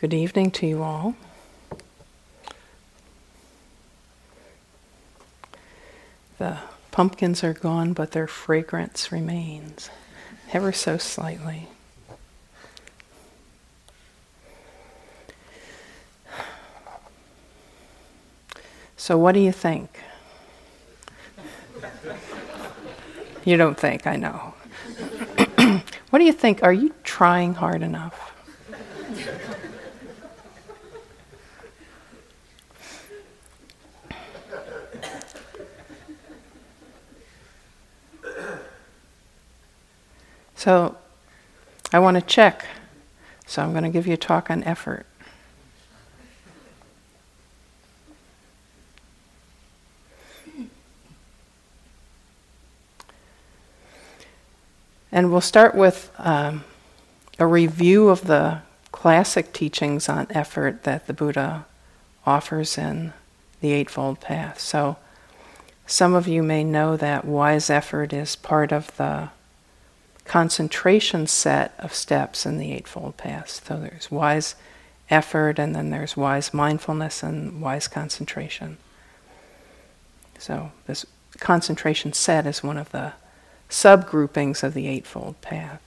Good evening to you all. The pumpkins are gone, but their fragrance remains, ever so slightly. So, what do you think? You don't think, I know. what do you think? Are you trying hard enough? So I want to check. So I'm going to give you a talk on effort. And we'll start with um, a review of the classic teachings on effort that the Buddha offers in the Eightfold Path. So, some of you may know that wise effort is part of the concentration set of steps in the Eightfold Path. So there's wise effort, and then there's wise mindfulness and wise concentration. So this concentration set is one of the subgroupings of the Eightfold Path.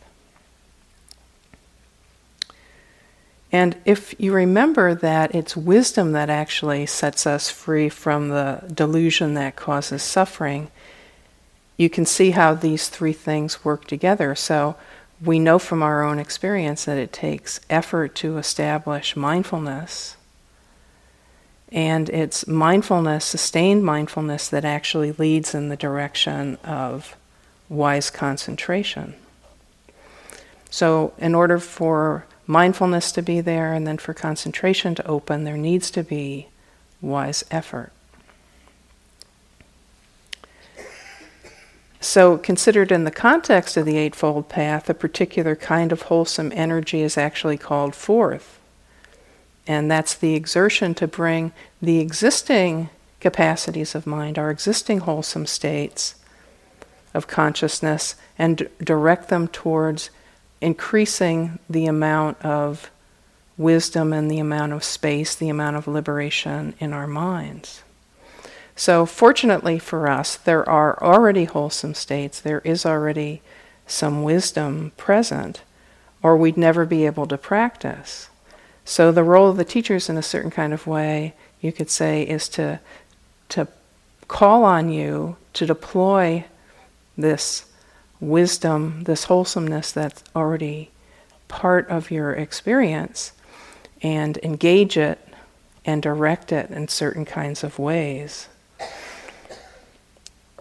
And if you remember that it's wisdom that actually sets us free from the delusion that causes suffering, you can see how these three things work together. So we know from our own experience that it takes effort to establish mindfulness. And it's mindfulness, sustained mindfulness, that actually leads in the direction of wise concentration. So, in order for mindfulness to be there and then for concentration to open, there needs to be wise effort. So, considered in the context of the Eightfold Path, a particular kind of wholesome energy is actually called forth. And that's the exertion to bring the existing capacities of mind, our existing wholesome states of consciousness, and d- direct them towards increasing the amount of wisdom and the amount of space, the amount of liberation in our minds. So, fortunately for us, there are already wholesome states, there is already some wisdom present, or we'd never be able to practice. So, the role of the teachers, in a certain kind of way, you could say, is to, to call on you to deploy this wisdom, this wholesomeness that's already part of your experience, and engage it and direct it in certain kinds of ways.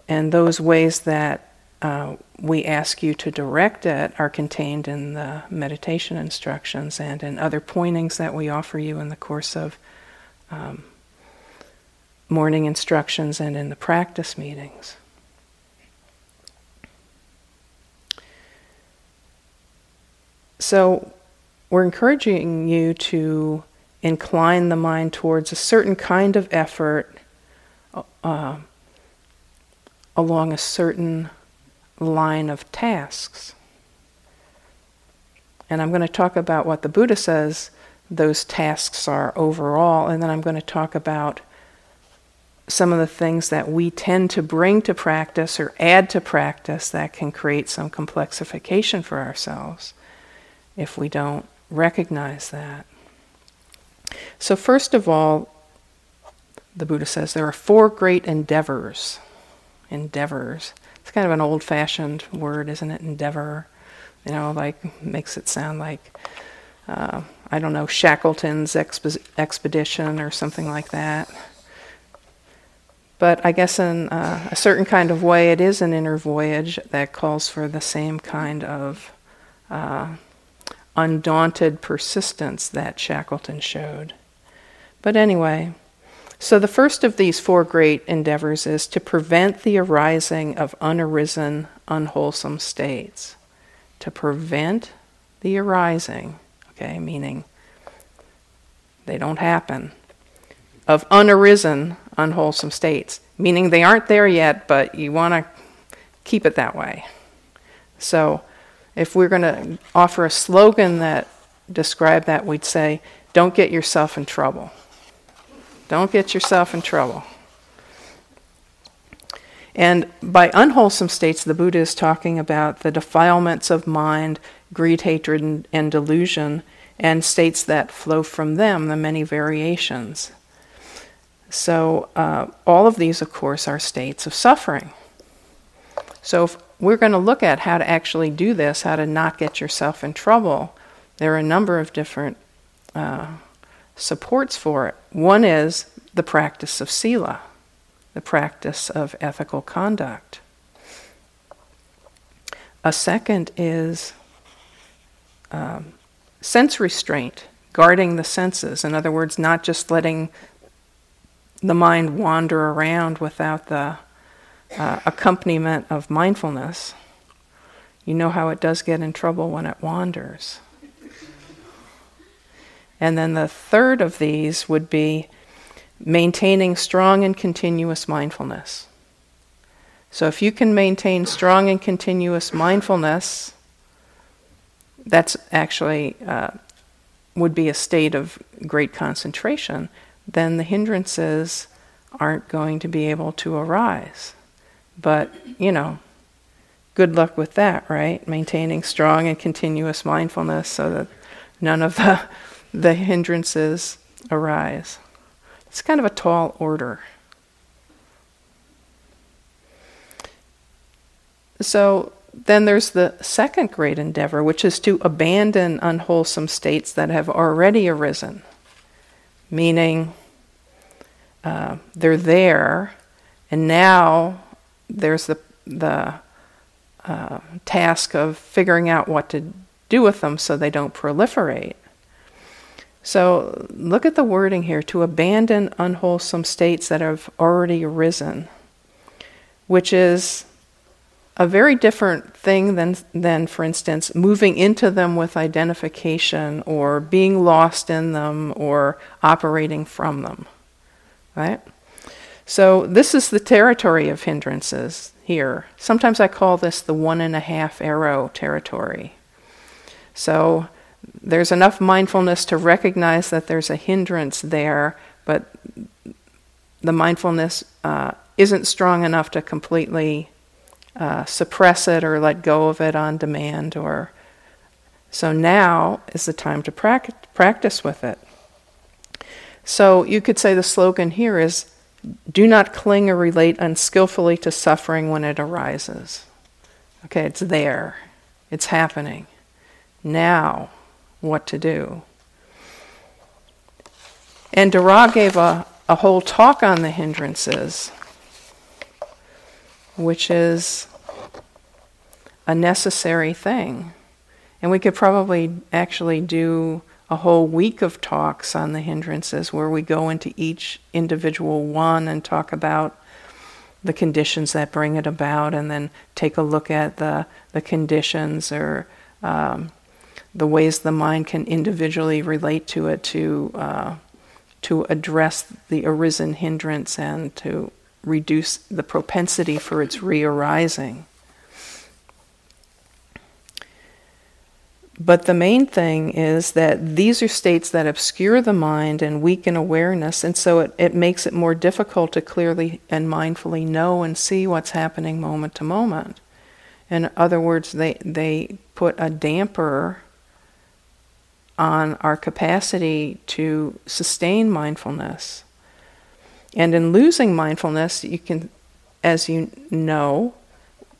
And those ways that uh, we ask you to direct it are contained in the meditation instructions and in other pointings that we offer you in the course of um, morning instructions and in the practice meetings. So, we're encouraging you to incline the mind towards a certain kind of effort. Uh, along a certain line of tasks. And I'm going to talk about what the Buddha says those tasks are overall, and then I'm going to talk about some of the things that we tend to bring to practice or add to practice that can create some complexification for ourselves if we don't recognize that. So, first of all, the Buddha says there are four great endeavors endeavors. It's kind of an old fashioned word, isn't it? Endeavor. You know, like makes it sound like, uh, I don't know, Shackleton's exp- expedition or something like that. But I guess in uh, a certain kind of way, it is an inner voyage that calls for the same kind of uh, undaunted persistence that Shackleton showed. But anyway, so, the first of these four great endeavors is to prevent the arising of unarisen, unwholesome states. To prevent the arising, okay, meaning they don't happen, of unarisen, unwholesome states, meaning they aren't there yet, but you want to keep it that way. So, if we're going to offer a slogan that describe that, we'd say, don't get yourself in trouble. Don't get yourself in trouble. And by unwholesome states, the Buddha is talking about the defilements of mind, greed, hatred, and, and delusion, and states that flow from them, the many variations. So, uh, all of these, of course, are states of suffering. So, if we're going to look at how to actually do this, how to not get yourself in trouble, there are a number of different uh, supports for it. One is the practice of sila, the practice of ethical conduct. A second is um, sense restraint, guarding the senses. In other words, not just letting the mind wander around without the uh, accompaniment of mindfulness. You know how it does get in trouble when it wanders. And then the third of these would be maintaining strong and continuous mindfulness. So if you can maintain strong and continuous mindfulness, that's actually uh, would be a state of great concentration, then the hindrances aren't going to be able to arise. But, you know, good luck with that, right? Maintaining strong and continuous mindfulness so that none of the, the hindrances arise. It's kind of a tall order. So then there's the second great endeavor, which is to abandon unwholesome states that have already arisen, meaning uh, they're there, and now there's the the uh, task of figuring out what to do with them so they don't proliferate. So look at the wording here to abandon unwholesome states that have already arisen, which is a very different thing than, than, for instance, moving into them with identification or being lost in them or operating from them. Right? So, this is the territory of hindrances here. Sometimes I call this the one and a half arrow territory. So, there's enough mindfulness to recognize that there's a hindrance there, but the mindfulness uh, isn't strong enough to completely uh, suppress it or let go of it on demand. Or so now is the time to practice with it. So you could say the slogan here is do not cling or relate unskillfully to suffering when it arises. Okay, it's there, it's happening. Now, what to do? And Dara gave a, a whole talk on the hindrances, which is a necessary thing. And we could probably actually do a whole week of talks on the hindrances where we go into each individual one and talk about the conditions that bring it about and then take a look at the, the conditions or um, the ways the mind can individually relate to it to, uh, to address the arisen hindrance and to reduce the propensity for its re arising. But the main thing is that these are states that obscure the mind and weaken awareness, and so it, it makes it more difficult to clearly and mindfully know and see what's happening moment to moment. In other words, they, they put a damper on our capacity to sustain mindfulness. And in losing mindfulness, you can, as you know,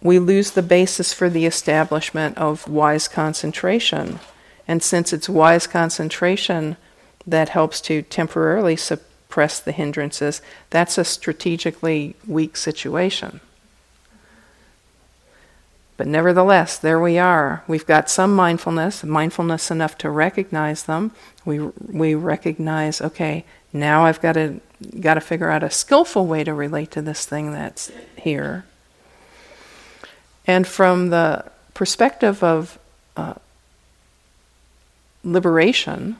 we lose the basis for the establishment of wise concentration. And since it's wise concentration that helps to temporarily suppress the hindrances, that's a strategically weak situation. But nevertheless, there we are. We've got some mindfulness, mindfulness enough to recognize them. We, we recognize, okay, now I've got to, got to figure out a skillful way to relate to this thing that's here. And from the perspective of uh, liberation,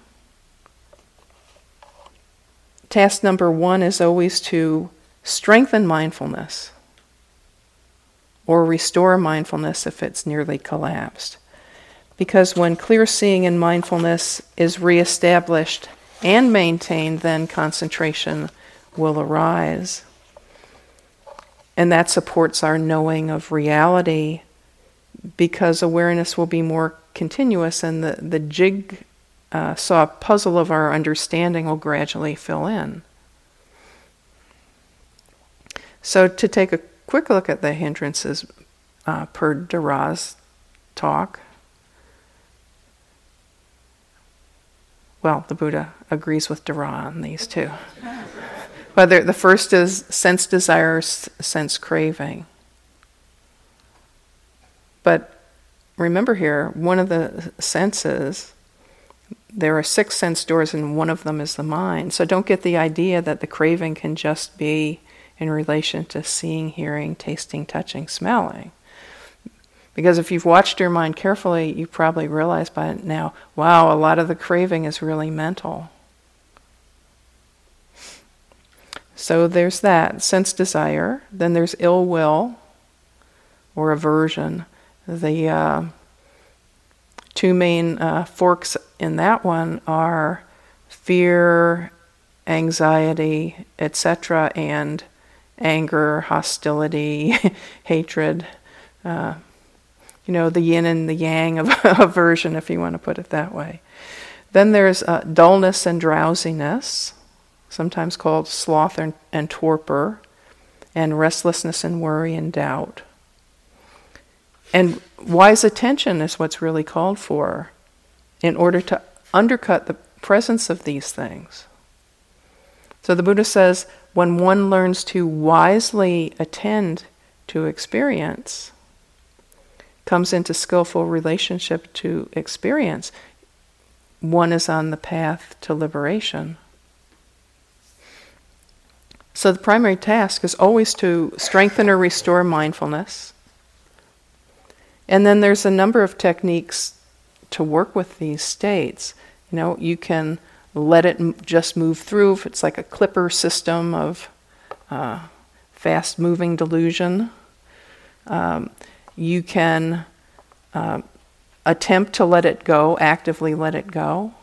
task number one is always to strengthen mindfulness or restore mindfulness if it's nearly collapsed. Because when clear seeing and mindfulness is reestablished and maintained, then concentration will arise. And that supports our knowing of reality because awareness will be more continuous and the, the jig uh, saw puzzle of our understanding will gradually fill in. So, to take a quick look at the hindrances uh, per Dara's talk, well, the Buddha agrees with Dara on these two. Whether the first is sense desire, sense craving. But remember here, one of the senses, there are six sense doors, and one of them is the mind. So don't get the idea that the craving can just be in relation to seeing, hearing, tasting, touching, smelling. Because if you've watched your mind carefully, you probably realize by now, wow, a lot of the craving is really mental. So there's that sense desire. Then there's ill will or aversion. The uh, two main uh, forks in that one are fear, anxiety, etc., and anger, hostility, hatred. Uh, you know, the yin and the yang of aversion, if you want to put it that way. Then there's uh, dullness and drowsiness, sometimes called sloth and, and torpor, and restlessness and worry and doubt. And wise attention is what's really called for in order to undercut the presence of these things. So the Buddha says when one learns to wisely attend to experience, comes into skillful relationship to experience, one is on the path to liberation. So the primary task is always to strengthen or restore mindfulness and then there's a number of techniques to work with these states. You know, you can let it m- just move through if it's like a clipper system of uh, fast moving delusion. Um, you can uh, attempt to let it go, actively let it go.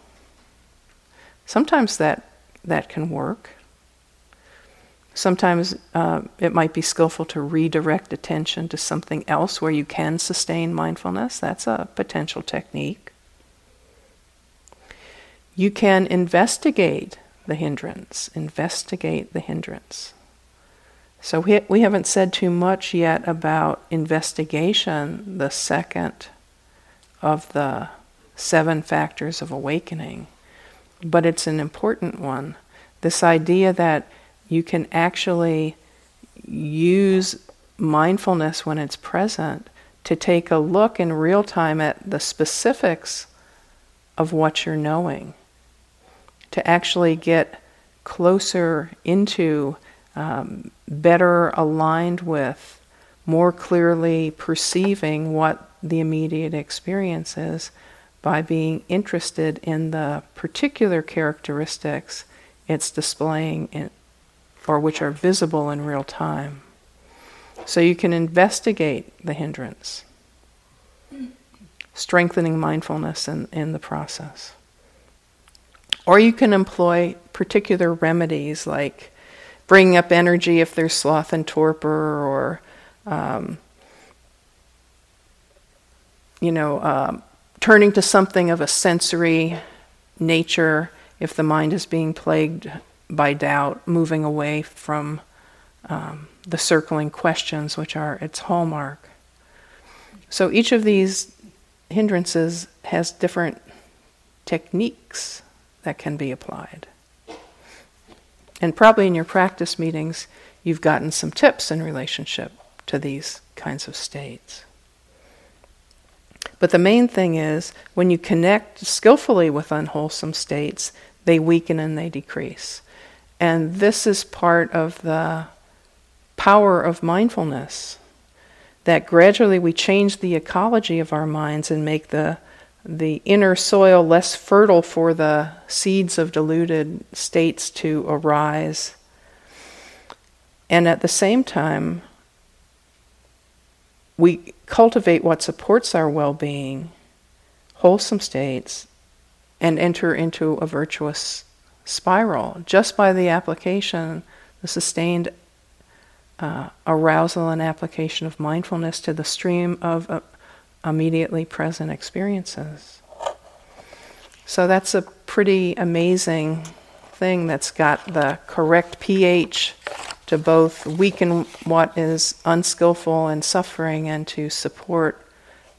Sometimes that, that can work. Sometimes uh, it might be skillful to redirect attention to something else where you can sustain mindfulness. That's a potential technique. You can investigate the hindrance, investigate the hindrance. So we, we haven't said too much yet about investigation, the second of the seven factors of awakening, but it's an important one. This idea that you can actually use mindfulness when it's present to take a look in real time at the specifics of what you're knowing, to actually get closer into, um, better aligned with, more clearly perceiving what the immediate experience is by being interested in the particular characteristics it's displaying in, or which are visible in real time. So you can investigate the hindrance, strengthening mindfulness in, in the process. Or you can employ particular remedies like bringing up energy if there's sloth and torpor, or, um, you know, um, turning to something of a sensory nature if the mind is being plagued by doubt, moving away from um, the circling questions, which are its hallmark. So each of these hindrances has different techniques that can be applied. And probably in your practice meetings, you've gotten some tips in relationship to these kinds of states. But the main thing is when you connect skillfully with unwholesome states, they weaken and they decrease. And this is part of the power of mindfulness that gradually we change the ecology of our minds and make the the inner soil less fertile for the seeds of deluded states to arise. And at the same time, we cultivate what supports our well being, wholesome states, and enter into a virtuous spiral just by the application, the sustained uh, arousal and application of mindfulness to the stream of uh, immediately present experiences. So that's a pretty amazing thing that's got the correct pH to both weaken what is unskillful and suffering and to support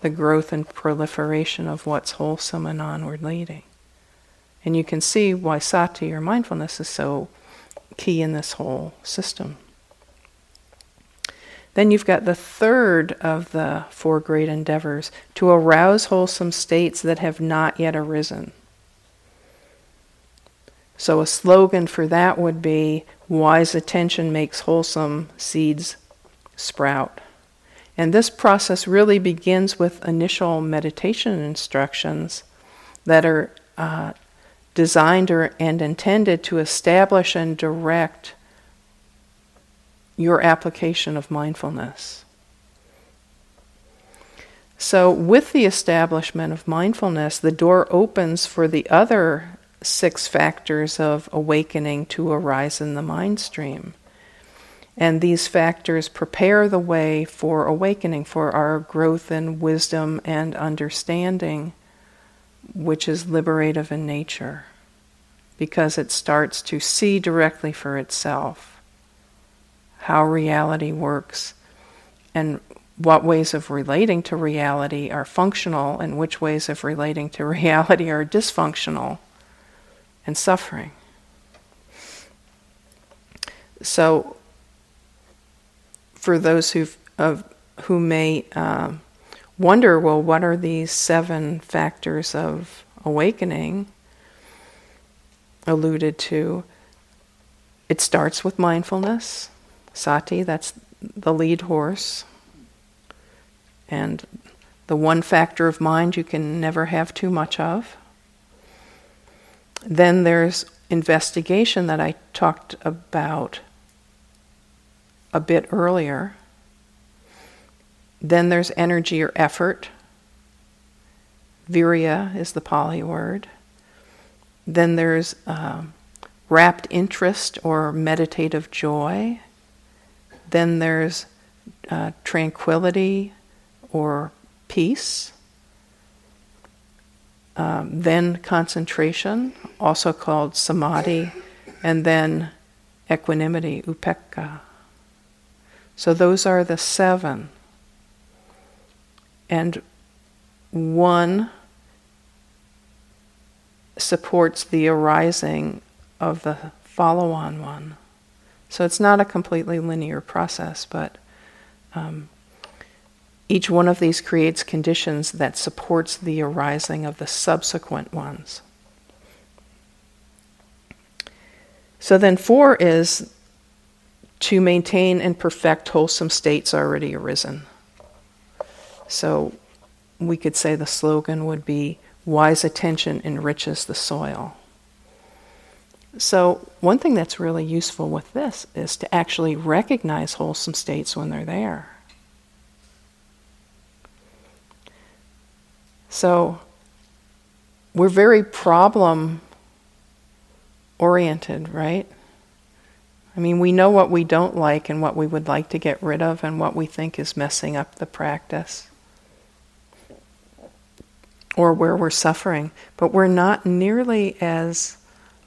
the growth and proliferation of what's wholesome and onward leading. And you can see why sati or mindfulness is so key in this whole system. Then you've got the third of the four great endeavors to arouse wholesome states that have not yet arisen. So, a slogan for that would be wise attention makes wholesome seeds sprout. And this process really begins with initial meditation instructions that are uh, designed or, and intended to establish and direct your application of mindfulness. So, with the establishment of mindfulness, the door opens for the other six factors of awakening to arise in the mind stream. And these factors prepare the way for awakening, for our growth in wisdom and understanding, which is liberative in nature, because it starts to see directly for itself how reality works and what ways of relating to reality are functional and which ways of relating to reality are dysfunctional and suffering. So, for those who who may uh, wonder, well, what are these seven factors of awakening alluded to? It starts with mindfulness. Sati, that's the lead horse. And the one factor of mind you can never have too much of. Then there's investigation that I talked about a bit earlier. Then there's energy or effort. Virya is the Pali word. Then there's uh, rapt interest or meditative joy. Then there's uh, tranquility or peace. Um, then concentration, also called samadhi, and then equanimity, upekkha. So those are the seven. And one supports the arising of the follow on one. So it's not a completely linear process, but um, each one of these creates conditions that supports the arising of the subsequent ones. So then, four is to maintain and perfect wholesome states already arisen. So we could say the slogan would be wise attention enriches the soil. So, one thing that's really useful with this is to actually recognize wholesome states when they're there. So, we're very problem oriented, right? I mean, we know what we don't like and what we would like to get rid of and what we think is messing up the practice or where we're suffering, but we're not nearly as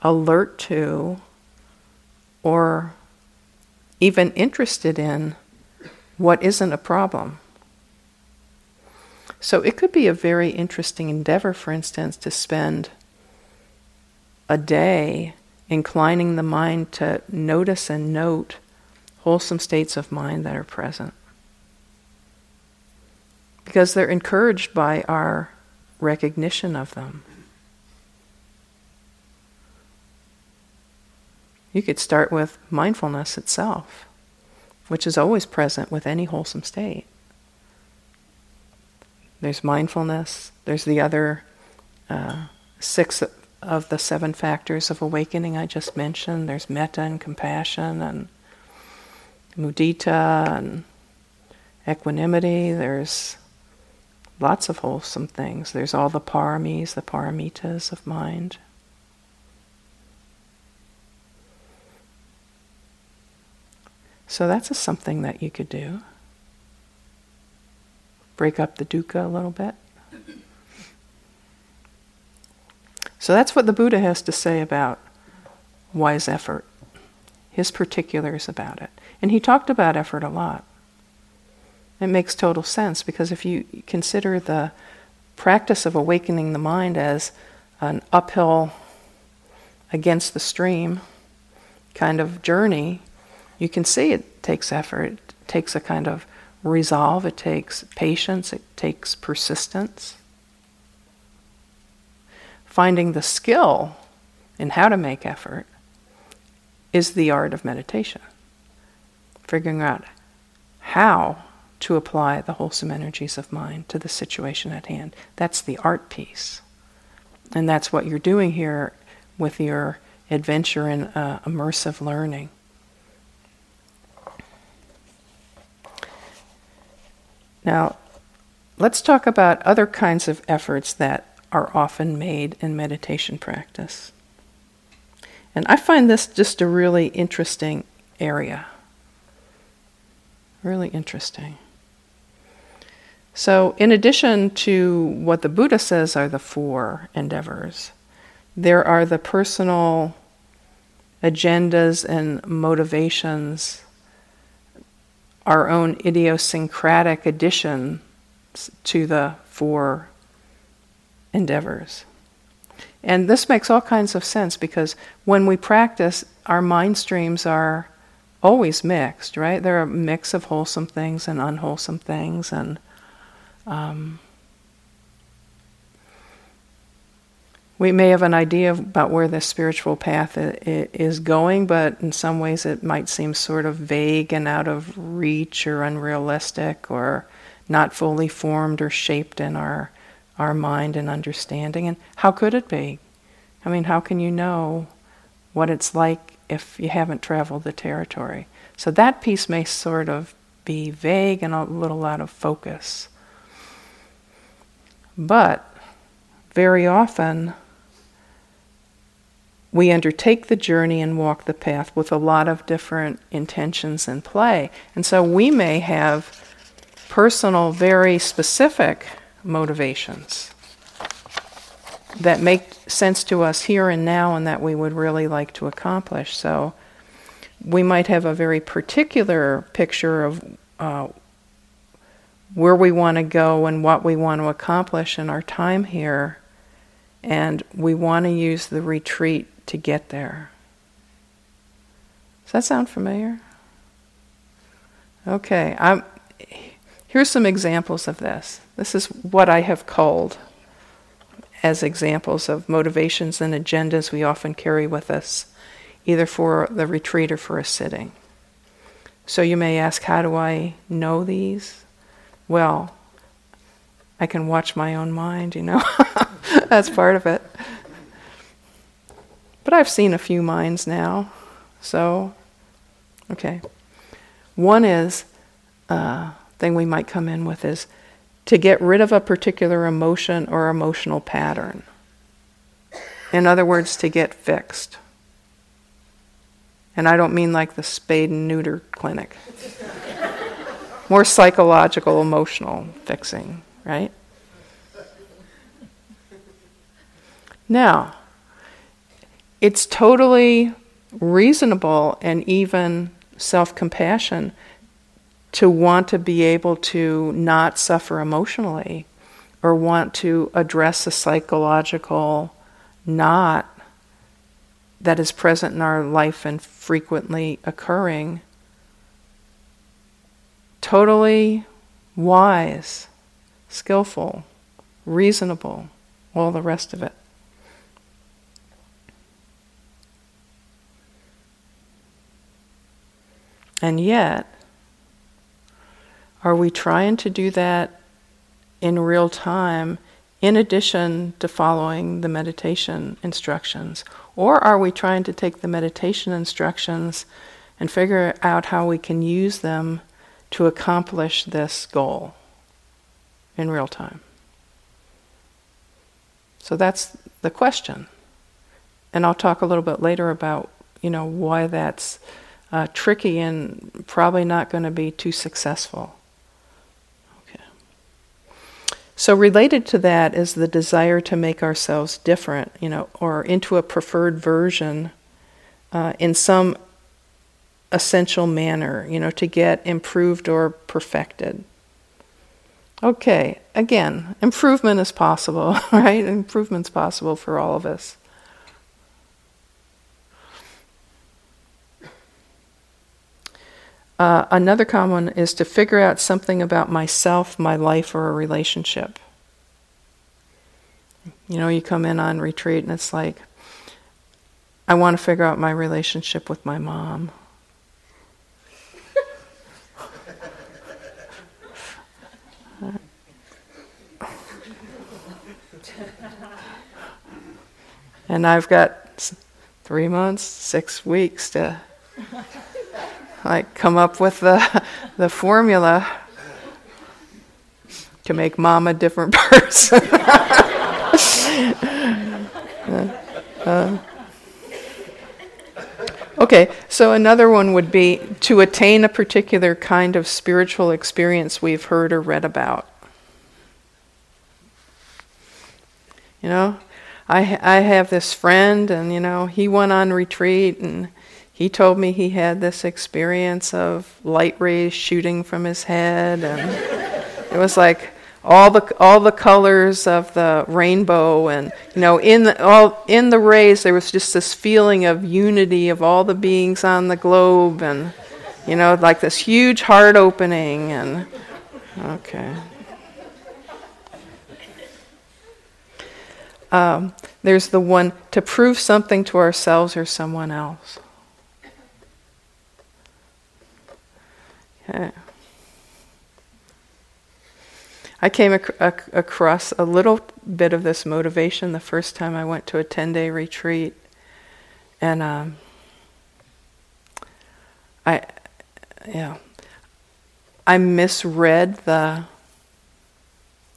alert to or even interested in what isn't a problem. So it could be a very interesting endeavor, for instance, to spend a day inclining the mind to notice and note wholesome states of mind that are present. Because they're encouraged by our recognition of them. You could start with mindfulness itself, which is always present with any wholesome state. There's mindfulness, there's the other uh, six of the seven factors of awakening I just mentioned. There's metta and compassion and mudita and equanimity. There's lots of wholesome things. There's all the paramis, the paramitas of mind. So that's a something that you could do. Break up the dukkha a little bit. So that's what the Buddha has to say about wise effort, his particulars about it. And he talked about effort a lot. It makes total sense because if you consider the practice of awakening the mind as an uphill against the stream kind of journey, you can see it takes effort. It takes a kind of resolve, it takes patience, it takes persistence. Finding the skill in how to make effort is the art of meditation. Figuring out how to apply the wholesome energies of mind to the situation at hand. That's the art piece. And that's what you're doing here with your adventure in uh, immersive learning. Now, let's talk about other kinds of efforts that are often made in meditation practice. And I find this just a really interesting area. Really interesting. So, in addition to what the Buddha says are the four endeavors, there are the personal agendas and motivations, our own idiosyncratic addition to the four endeavors. And this makes all kinds of sense because when we practice, our mind streams are always mixed, right? There are a mix of wholesome things and unwholesome things, and um, we may have an idea about where the spiritual path is going, but in some ways it might seem sort of vague and out of reach or unrealistic or not fully formed or shaped in our our mind and understanding. And how could it be? I mean, how can you know what it's like if you haven't traveled the territory? So that piece may sort of be vague and a little out of focus. But very often, we undertake the journey and walk the path with a lot of different intentions in play. And so we may have personal, very specific motivations that make sense to us here and now and that we would really like to accomplish. So we might have a very particular picture of uh, where we want to go and what we want to accomplish in our time here, and we want to use the retreat to get there. Does that sound familiar? Okay, I'm, here's some examples of this. This is what I have called as examples of motivations and agendas we often carry with us, either for the retreat or for a sitting. So you may ask, how do I know these? well, I can watch my own mind, you know. That's part of it. But I've seen a few minds now. So, okay. One is, uh, thing we might come in with is to get rid of a particular emotion or emotional pattern. In other words, to get fixed. And I don't mean like the spade and neuter clinic more psychological, emotional fixing, right? Now, it's totally reasonable and even self compassion to want to be able to not suffer emotionally or want to address a psychological knot that is present in our life and frequently occurring totally wise, skillful, reasonable, all the rest of it. And yet, are we trying to do that in real time in addition to following the meditation instructions? Or are we trying to take the meditation instructions and figure out how we can use them to accomplish this goal in real time? So that's the question. And I'll talk a little bit later about, you know, why that's uh, tricky and probably not going to be too successful. Okay. So related to that is the desire to make ourselves different, you know, or into a preferred version uh, in some essential manner, you know, to get improved or perfected. Okay, again, improvement is possible, right? Improvement's possible for all of us. Uh, another common is to figure out something about myself, my life, or a relationship. You know, you come in on retreat and it's like, I want to figure out my relationship with my mom. and I've got three months, six weeks to like come up with the the formula to make mom a different person. uh. Okay, so another one would be to attain a particular kind of spiritual experience we've heard or read about. You know, I I have this friend, and you know, he went on retreat, and he told me he had this experience of light rays shooting from his head, and it was like all the all the colors of the rainbow, and you know, in the all in the rays there was just this feeling of unity of all the beings on the globe, and you know, like this huge heart opening, and okay. Um, there's the one to prove something to ourselves or someone else. Okay. I came ac- ac- across a little bit of this motivation the first time I went to a 10 day retreat. And um, I, yeah, I misread the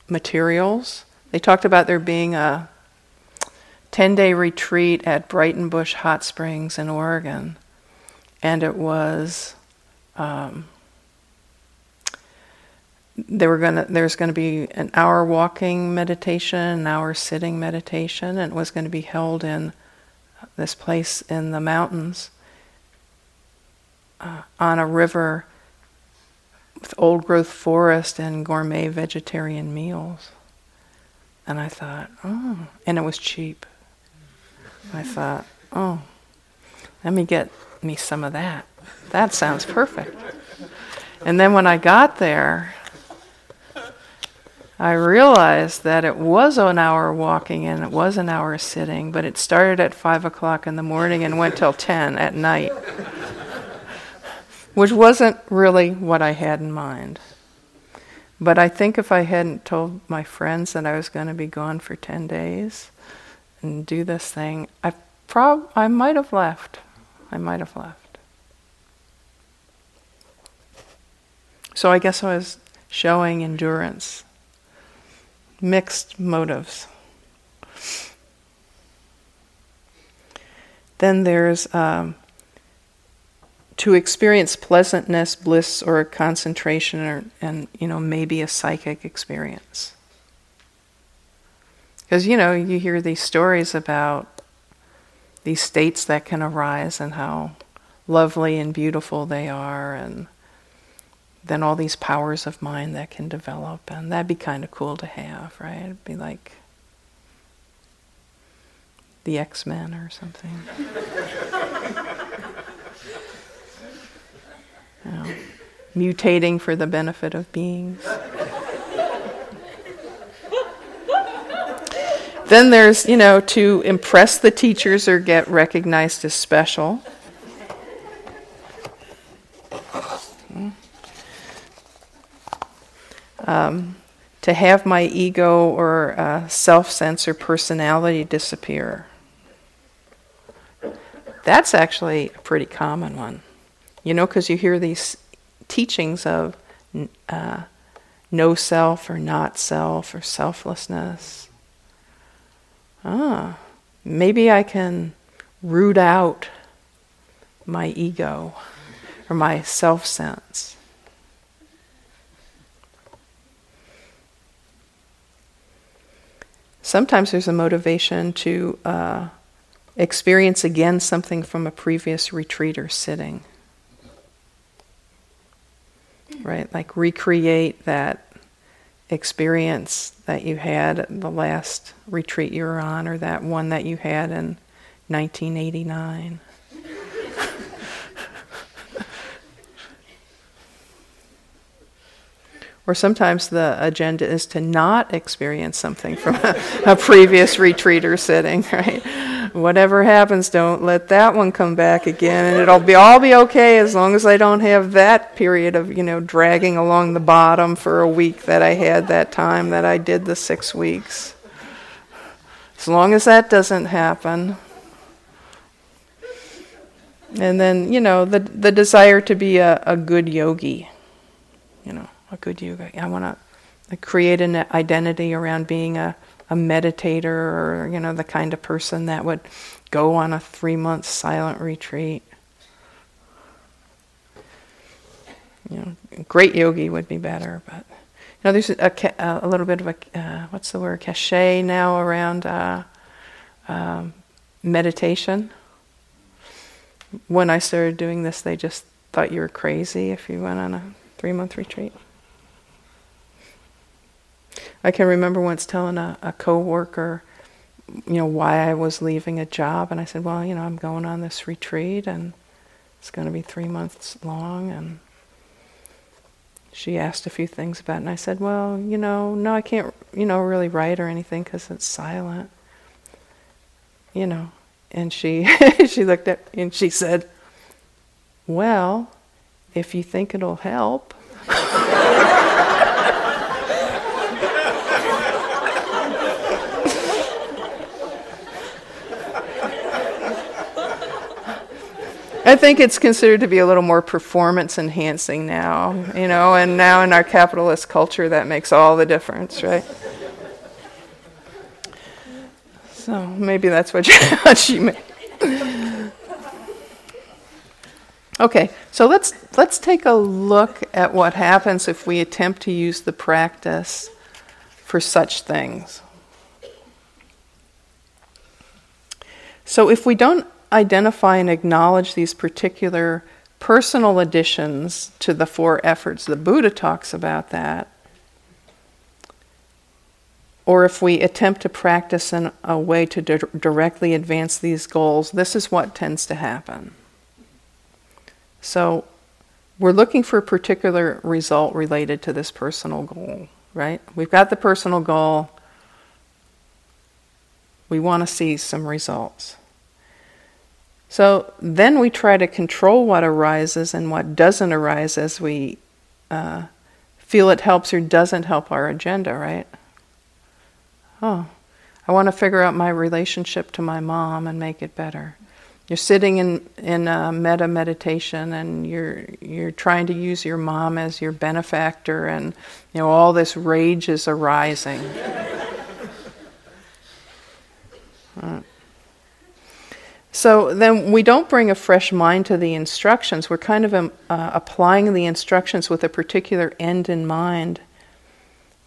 materials. They talked about there being a 10 day retreat at Breitenbush Hot Springs in Oregon. And it was um, they were gonna there's going to be an hour walking meditation an hour sitting meditation and it was going to be held in this place in the mountains uh, on a river with old growth forest and gourmet vegetarian meals. And i thought oh and it was cheap. I thought oh let me get me some of that. That sounds perfect. And then when i got there I realized that it was an hour walking and it was an hour sitting, but it started at 5 o'clock in the morning and went till 10 at night, which wasn't really what I had in mind. But I think if I hadn't told my friends that I was going to be gone for 10 days and do this thing, I, prob- I might have left. I might have left. So I guess I was showing endurance mixed motives. Then there's um, to experience pleasantness, bliss, or concentration, or, and you know maybe a psychic experience. Because you know you hear these stories about these states that can arise and how lovely and beautiful they are, and then all these powers of mind that can develop, and that'd be kind of cool to have, right? It'd be like the X Men or something. you know, mutating for the benefit of beings. then there's, you know, to impress the teachers or get recognized as special. Um, to have my ego or uh, self or personality disappear. That's actually a pretty common one. You know, because you hear these teachings of uh, no self or not self or selflessness. Ah, maybe I can root out my ego. or my self sense. Sometimes there's a motivation to uh, experience again something from a previous retreat or sitting. Right? Like recreate that experience that you had at the last retreat you were on, or that one that you had in 1989. Or sometimes the agenda is to not experience something from a, a, previous retreat or sitting, right? Whatever happens, don't let that one come back again, and it'll be all be okay as long as I don't have that period of you know dragging along the bottom for a week that I had that time that I did the six weeks. As long as that doesn't happen, and then you know the the desire to be a, a good yogi, you know a good yoga. I want to create an identity around being a, a meditator or, you know, the kind of person that would go on a three month silent retreat. You know, great yogi would be better, but you know, there's a, a little bit of a uh, what's the word cachet now around uh, um, meditation. When I started doing this, they just thought you were crazy if you went on a three month retreat. I can remember once telling a, a coworker, you know, why I was leaving a job, and I said, well, you know, I'm going on this retreat, and it's going to be three months long, and she asked a few things about it, and I said, well, you know, no, I can't, you know, really write or anything because it's silent, you know. And she she looked at and she said, well, if you think it'll help. think it's considered to be a little more performance enhancing now, you know, and now in our capitalist culture that makes all the difference, right? So maybe that's what, she meant. Okay, so let's let's take a look at what happens if we attempt to use the practice for such things. So if we don't identify and acknowledge these particular personal additions to the four efforts. The Buddha talks about that. Or if we attempt to practice in a way to di- directly advance these goals, this is what tends to happen. So, we're looking for a particular result related to this personal goal, right? We've got the personal goal. We want to see some results. So then we try to control what arises and what doesn't arise as we uh, feel it helps or doesn't help our agenda, right? Oh, I want to figure out my relationship to my mom and make it better. You're sitting in in a metta meditation and you're you're trying to use your mom as your benefactor and you know all this rage is arising. uh, so then we don't bring a fresh mind to the instructions. We're kind of um, uh, applying the instructions with a particular end in mind,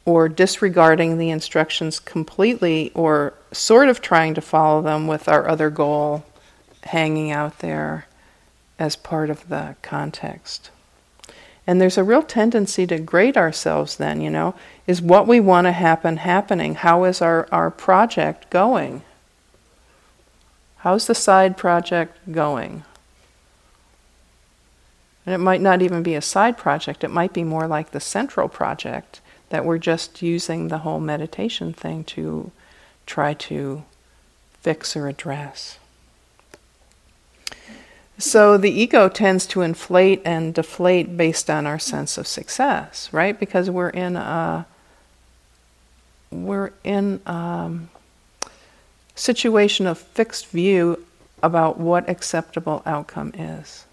or disregarding the instructions completely, or sort of trying to follow them with our other goal hanging out there as part of the context. And there's a real tendency to grade ourselves then, you know. Is what we want to happen happening? How is our, our project going? How's the side project going? And it might not even be a side project, it might be more like the central project that we're just using the whole meditation thing to try to fix or address. So the ego tends to inflate and deflate based on our sense of success, right? Because we're in a we're in um, situation of fixed view about what acceptable outcome is.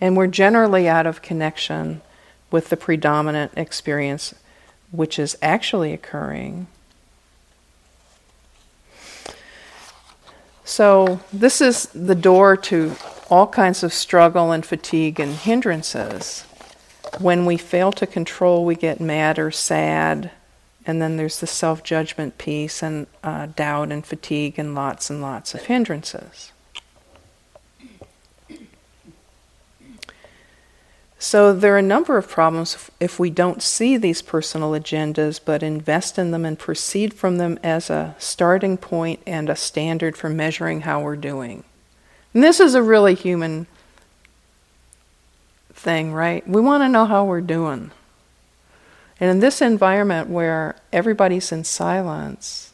And we're generally out of connection with the predominant experience which is actually occurring. So, this is the door to all kinds of struggle and fatigue and hindrances. When we fail to control, we get mad or sad, and then there's the self judgment piece and uh, doubt and fatigue and lots and lots of hindrances. So there are a number of problems if we don't see these personal agendas but invest in them and proceed from them as a starting point and a standard for measuring how we're doing. And this is a really human thing, right? We want to know how we're doing. And in this environment where everybody's in silence,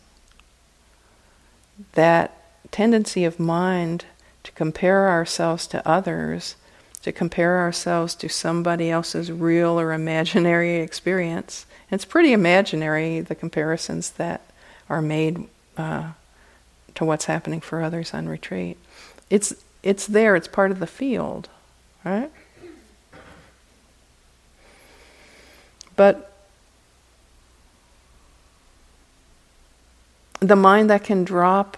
that tendency of mind to compare ourselves to others to compare ourselves to somebody else's real or imaginary experience, it's pretty imaginary, the comparisons that are made uh, to what's happening for others on retreat. It's, it's there, it's part of the field, right? But the mind that can drop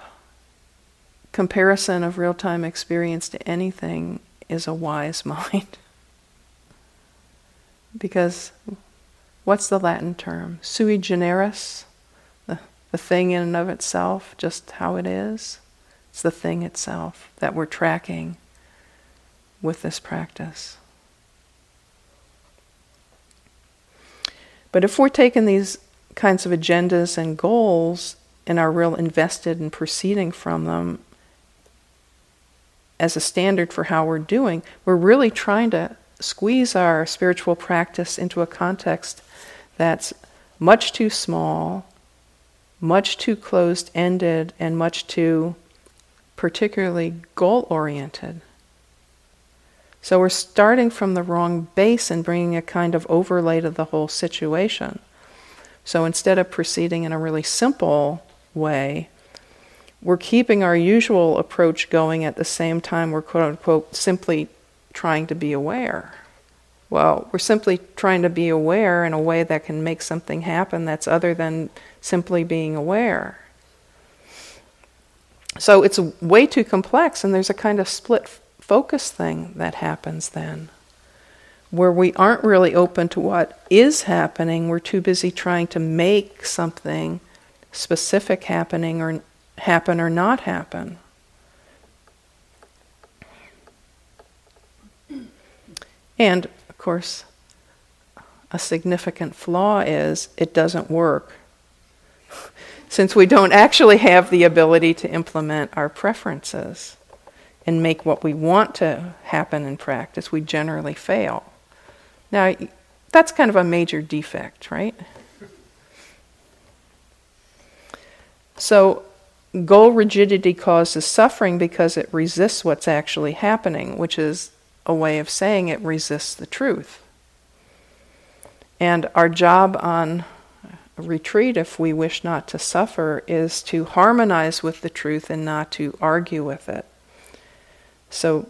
comparison of real time experience to anything is a wise mind. because what's the Latin term? Sui generis, the, the thing in and of itself, just how it is. It's the thing itself that we're tracking with this practice. But if we're taking these kinds of agendas and goals and are real invested in proceeding from them as a standard for how we're doing, we're really trying to squeeze our spiritual practice into a context that's much too small, much too closed ended, and much too particularly goal oriented. So we're starting from the wrong base and bringing a kind of overlay to the whole situation. So instead of proceeding in a really simple way, we're keeping our usual approach going at the same time we're quote unquote simply trying to be aware. Well, we're simply trying to be aware in a way that can make something happen that's other than simply being aware. So it's way too complex, and there's a kind of split focus thing that happens then, where we aren't really open to what is happening. We're too busy trying to make something specific happening or happen or not happen. And, of course, a significant flaw is it doesn't work. Since we don't actually have the ability to implement our preferences and make what we want to happen in practice, we generally fail. Now, that's kind of a major defect, right? So, Goal rigidity causes suffering because it resists what's actually happening, which is a way of saying it resists the truth. And our job on retreat, if we wish not to suffer, is to harmonize with the truth and not to argue with it. So,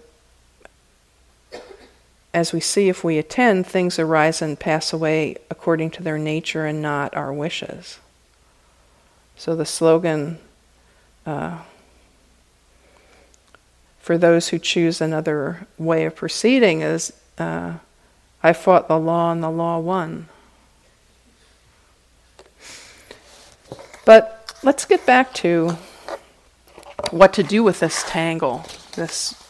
as we see, if we attend, things arise and pass away according to their nature and not our wishes. So, the slogan uh, for those who choose another way of proceeding is uh, I fought the law and the law won. But let's get back to what to do with this tangle, this,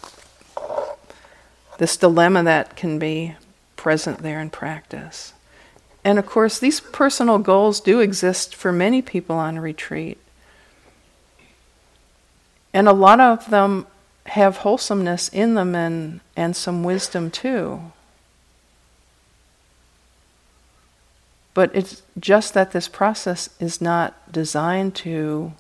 this dilemma that can be present there in practice. And of course, these personal goals do exist for many people on retreat. And a lot of them have wholesomeness in them and, and some wisdom too. But it's just that this process is not designed to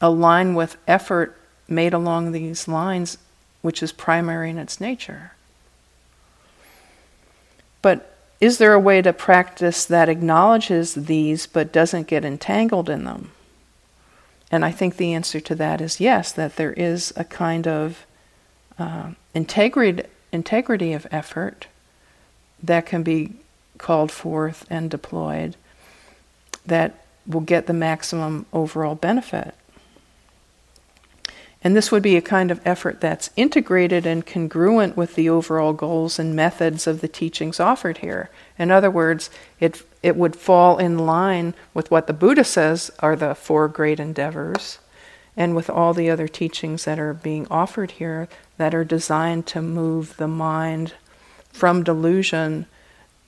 align with effort made along these lines, which is primary in its nature. But is there a way to practice that acknowledges these but doesn't get entangled in them? And I think the answer to that is yes, that there is a kind of uh, integrity, integrity of effort that can be called forth and deployed that will get the maximum overall benefit. And this would be a kind of effort that's integrated and congruent with the overall goals and methods of the teachings offered here. In other words, it, it would fall in line with what the Buddha says are the four great endeavors, and with all the other teachings that are being offered here that are designed to move the mind from delusion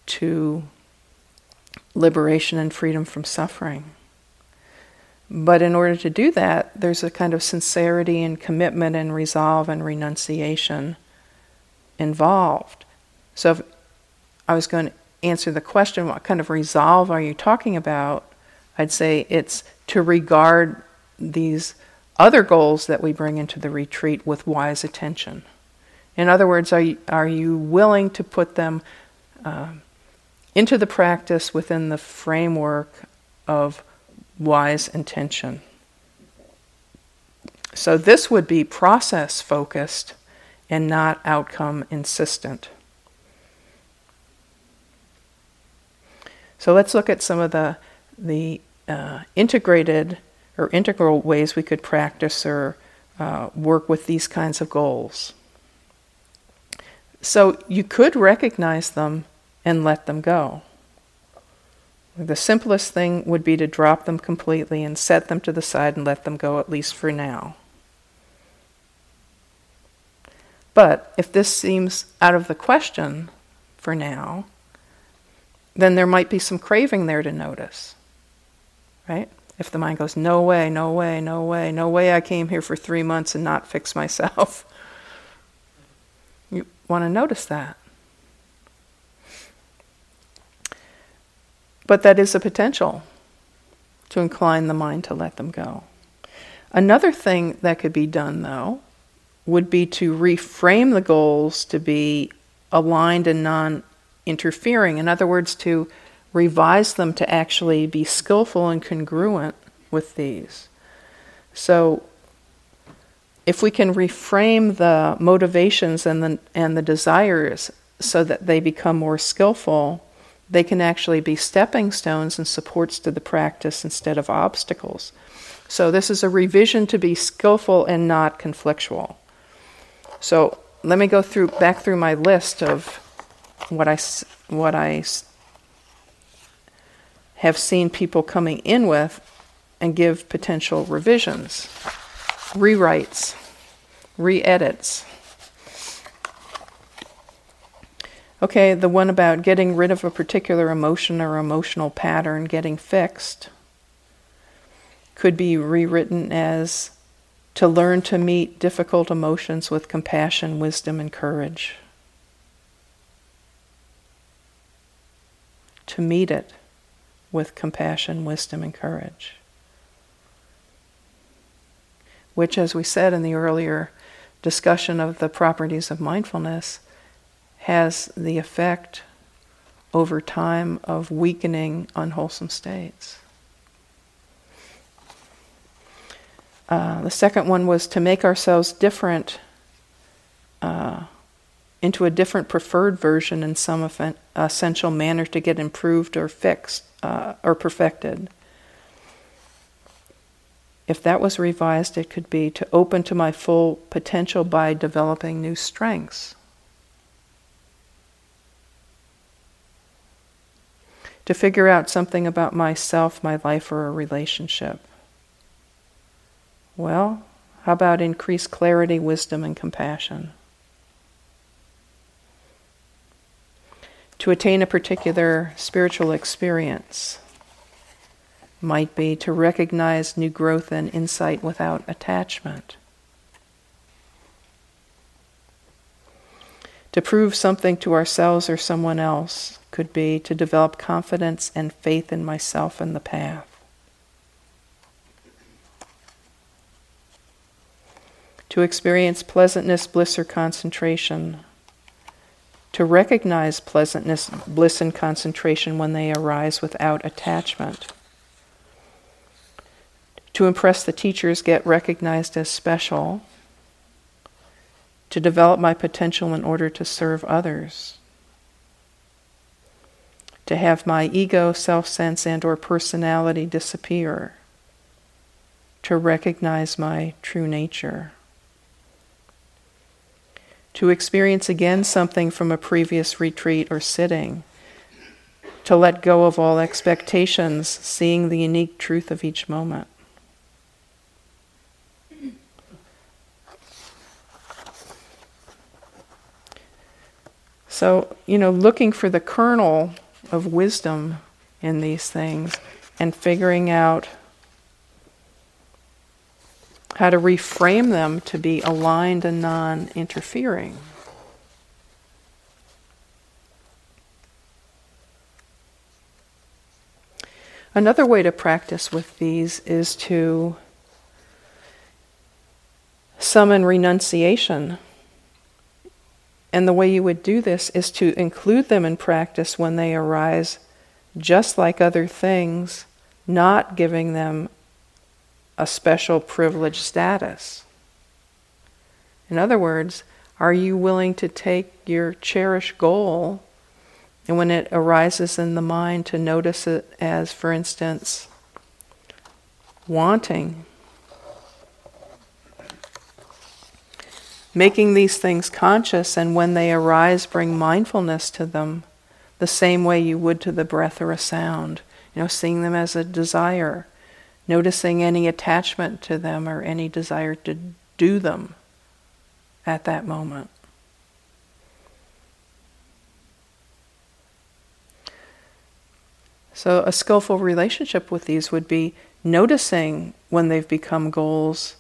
to liberation and freedom from suffering. But in order to do that, there's a kind of sincerity and commitment and resolve and renunciation involved. So if I was going to answer the question, what kind of resolve are you talking about? I'd say it's to regard these other goals that we bring into the retreat with wise attention. In other words, are you, are you willing to put them uh, into the practice within the framework of wise intention. So this would be process focused and not outcome insistent. So let's look at some of the the uh, integrated or integral ways we could practice or uh, work with these kinds of goals. So you could recognize them and let them go. The simplest thing would be to drop them completely and set them to the side and let them go, at least for now. But if this seems out of the question for now, then there might be some craving there to notice. Right? If the mind goes, no way, no way, no way, no way I came here for three months and not fix myself, you want to notice that. But that is a potential to incline the mind to let them go. Another thing that could be done, though, would be to reframe the goals to be aligned and non interfering. In other words, to revise them to actually be skillful and congruent with these. So, if we can reframe the motivations and the, and the desires so that they become more skillful, they can actually be stepping stones and supports to the practice instead of obstacles. So, this is a revision to be skillful and not conflictual. So, let me go through back through my list of what I, what I have seen people coming in with and give potential revisions, rewrites, re edits. Okay, the one about getting rid of a particular emotion or emotional pattern, getting fixed, could be rewritten as to learn to meet difficult emotions with compassion, wisdom, and courage. To meet it with compassion, wisdom, and courage. Which, as we said in the earlier discussion of the properties of mindfulness, has the effect over time of weakening unwholesome states. Uh, the second one was to make ourselves different uh, into a different preferred version in some essential manner to get improved or fixed uh, or perfected. If that was revised, it could be to open to my full potential by developing new strengths. To figure out something about myself, my life, or a relationship. Well, how about increased clarity, wisdom, and compassion? To attain a particular spiritual experience might be to recognize new growth and insight without attachment. To prove something to ourselves or someone else could be to develop confidence and faith in myself and the path. To experience pleasantness, bliss, or concentration. To recognize pleasantness, bliss, and concentration when they arise without attachment. To impress the teachers, get recognized as special. To develop my potential in order to serve others to have my ego, self-sense and or personality disappear, to recognize my true nature. to experience again something from a previous retreat or sitting, to let go of all expectations, seeing the unique truth of each moment. So, you know, looking for the kernel of wisdom in these things and figuring out how to reframe them to be aligned and non interfering. Another way to practice with these is to summon renunciation. And the way you would do this is to include them in practice when they arise, just like other things, not giving them a special privileged status. In other words, are you willing to take your cherished goal and when it arises in the mind to notice it as, for instance, wanting? Making these things conscious and when they arise, bring mindfulness to them the same way you would to the breath or a sound. You know, seeing them as a desire noticing any attachment to them or any desire to do them at that moment. So, a skillful relationship with these would be noticing when they've become goals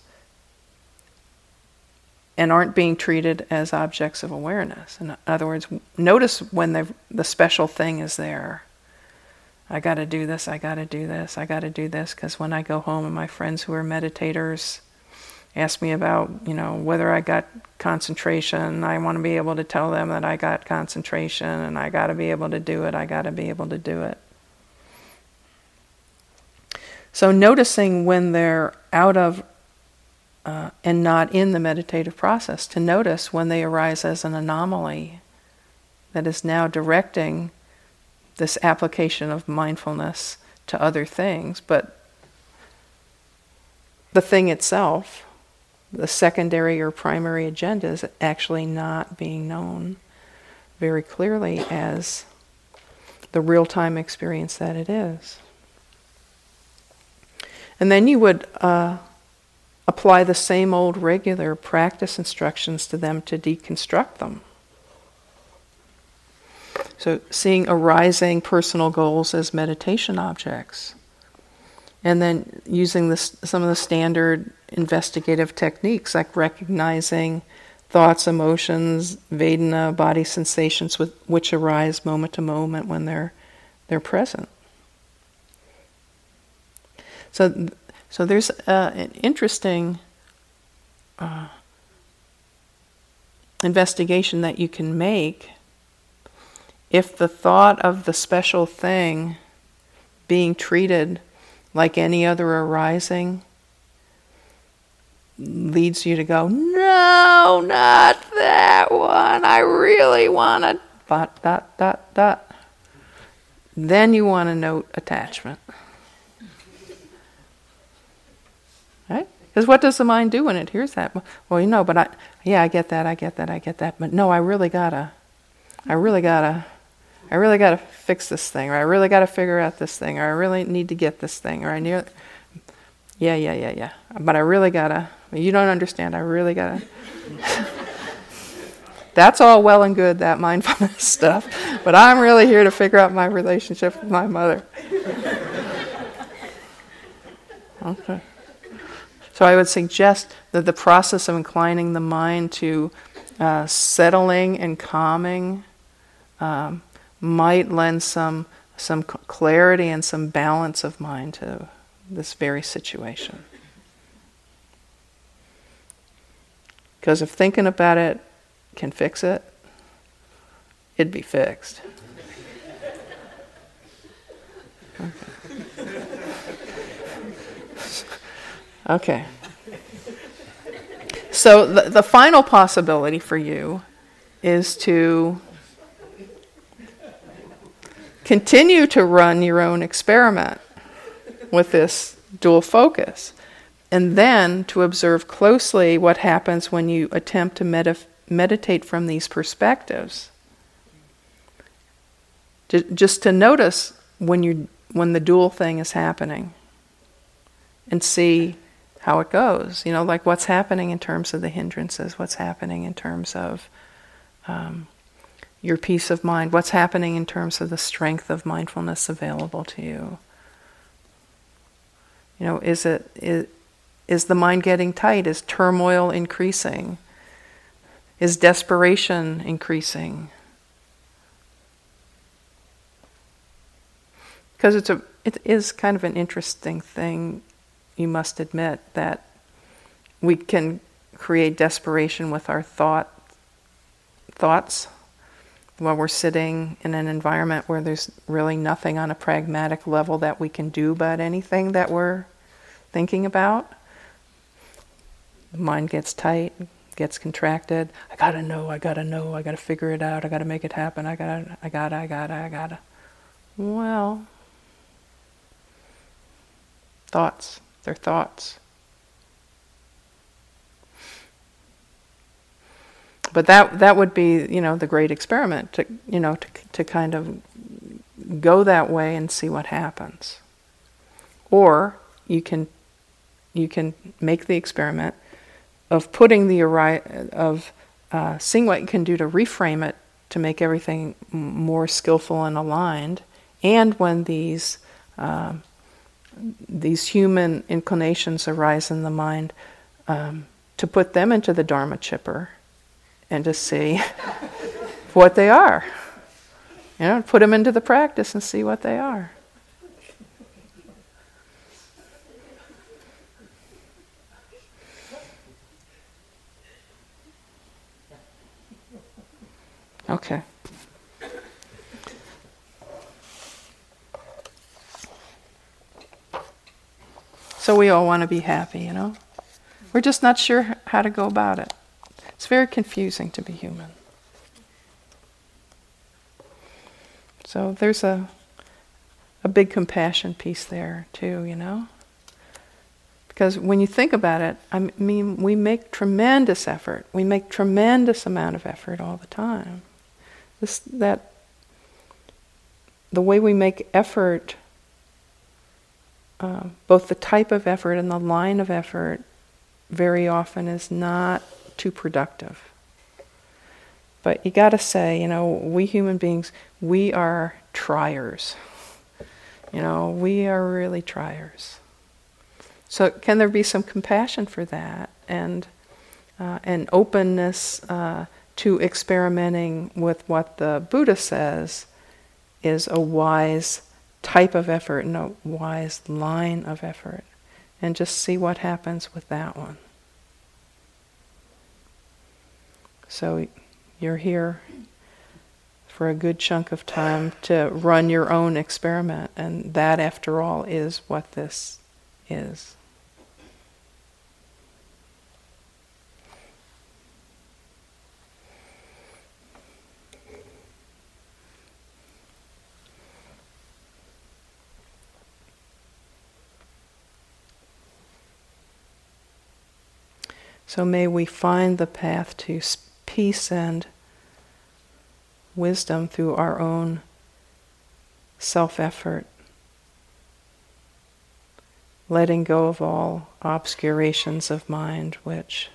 and aren't being treated as objects of awareness. In other words, notice when the special thing is there. I got to do this, I got to do this, I got to do this, because when I go home and my friends who are meditators ask me about, you know, whether I got concentration, I want to be able to tell them that I got concentration and I got to be able to do it, I got to be able to do it. So, noticing when they're out of uh, and not in the meditative process, to notice when they arise as an anomaly that is now directing this application of mindfulness to other things, but the thing itself, the secondary or primary agenda, is actually not being known very clearly as the real time experience that it is. And then you would uh, apply the same old regular practice instructions to them to deconstruct them. So, seeing arising personal goals as meditation objects. And then using this, some of the standard investigative techniques like recognizing thoughts, emotions, Vedana, body sensations with, which arise moment to moment when they're, they're present. So, so there's uh, an interesting uh, investigation that you can make if the thought of the special thing being treated like any other arising leads you to go, no, not that one. I really want to dot, dot, dot, dot. Then you want to note attachment. Right? Because what does the mind do when it hears that? Well, you know, but I, yeah, I get that, I get that, I get that. But no, I really gotta, I really gotta I really got to fix this thing, or I really got to figure out this thing, or I really need to get this thing, or I need. Yeah, yeah, yeah, yeah. But I really gotta. You don't understand. I really gotta. That's all well and good, that mindfulness stuff. But I'm really here to figure out my relationship with my mother. Okay. So I would suggest that the process of inclining the mind to uh, settling and calming um, might lend some some clarity and some balance of mind to this very situation. Because if thinking about it can fix it, it'd be fixed. Okay. Okay. So the, the final possibility for you is to continue to run your own experiment with this dual focus. And then to observe closely what happens when you attempt to meditate from these perspectives. Just to notice when you when the dual thing is happening and see how it goes. You know, like what's happening in terms of the hindrances, what's happening in terms of um, your peace of mind, what's happening in terms of the strength of mindfulness available to you. You know, is it is, is the mind getting tight? Is turmoil increasing? Is desperation increasing? Because it's a it is kind of an interesting thing, you must admit, that we can create desperation with our thought thoughts while we're sitting in an environment where there's really nothing on a pragmatic level that we can do about anything that we're thinking about. The mind gets tight, gets contracted. I gotta know, I gotta know, I gotta figure it out, I gotta make it happen, I gotta, I gotta, I gotta, I gotta. Well, thoughts, they're thoughts. but that that would be you know the great experiment to you know to to kind of go that way and see what happens or you can you can make the experiment of putting the of uh, seeing what you can do to reframe it to make everything more skillful and aligned and when these uh, these human inclinations arise in the mind um, to put them into the dharma chipper and to see what they are. You know, put them into the practice and see what they are. Okay. So we all want to be happy, you know? We're just not sure how to go about it. It's very confusing to be human. So there's a a big compassion piece there too, you know? Because when you think about it, I mean we make tremendous effort. We make tremendous amount of effort all the time. This that the way we make effort uh, both the type of effort and the line of effort very often is not too productive. But you got to say, you know, we human beings, we are triers. You know, we are really triers. So, can there be some compassion for that and uh, an openness uh, to experimenting with what the Buddha says is a wise type of effort and a wise line of effort, and just see what happens with that one? So you're here for a good chunk of time to run your own experiment, and that, after all, is what this is. So may we find the path to peace and wisdom through our own self effort, letting go of all obscurations of mind which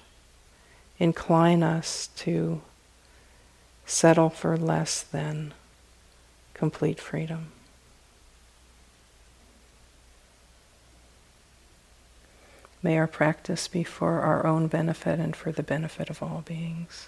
incline us to settle for less than complete freedom. May our practice be for our own benefit and for the benefit of all beings.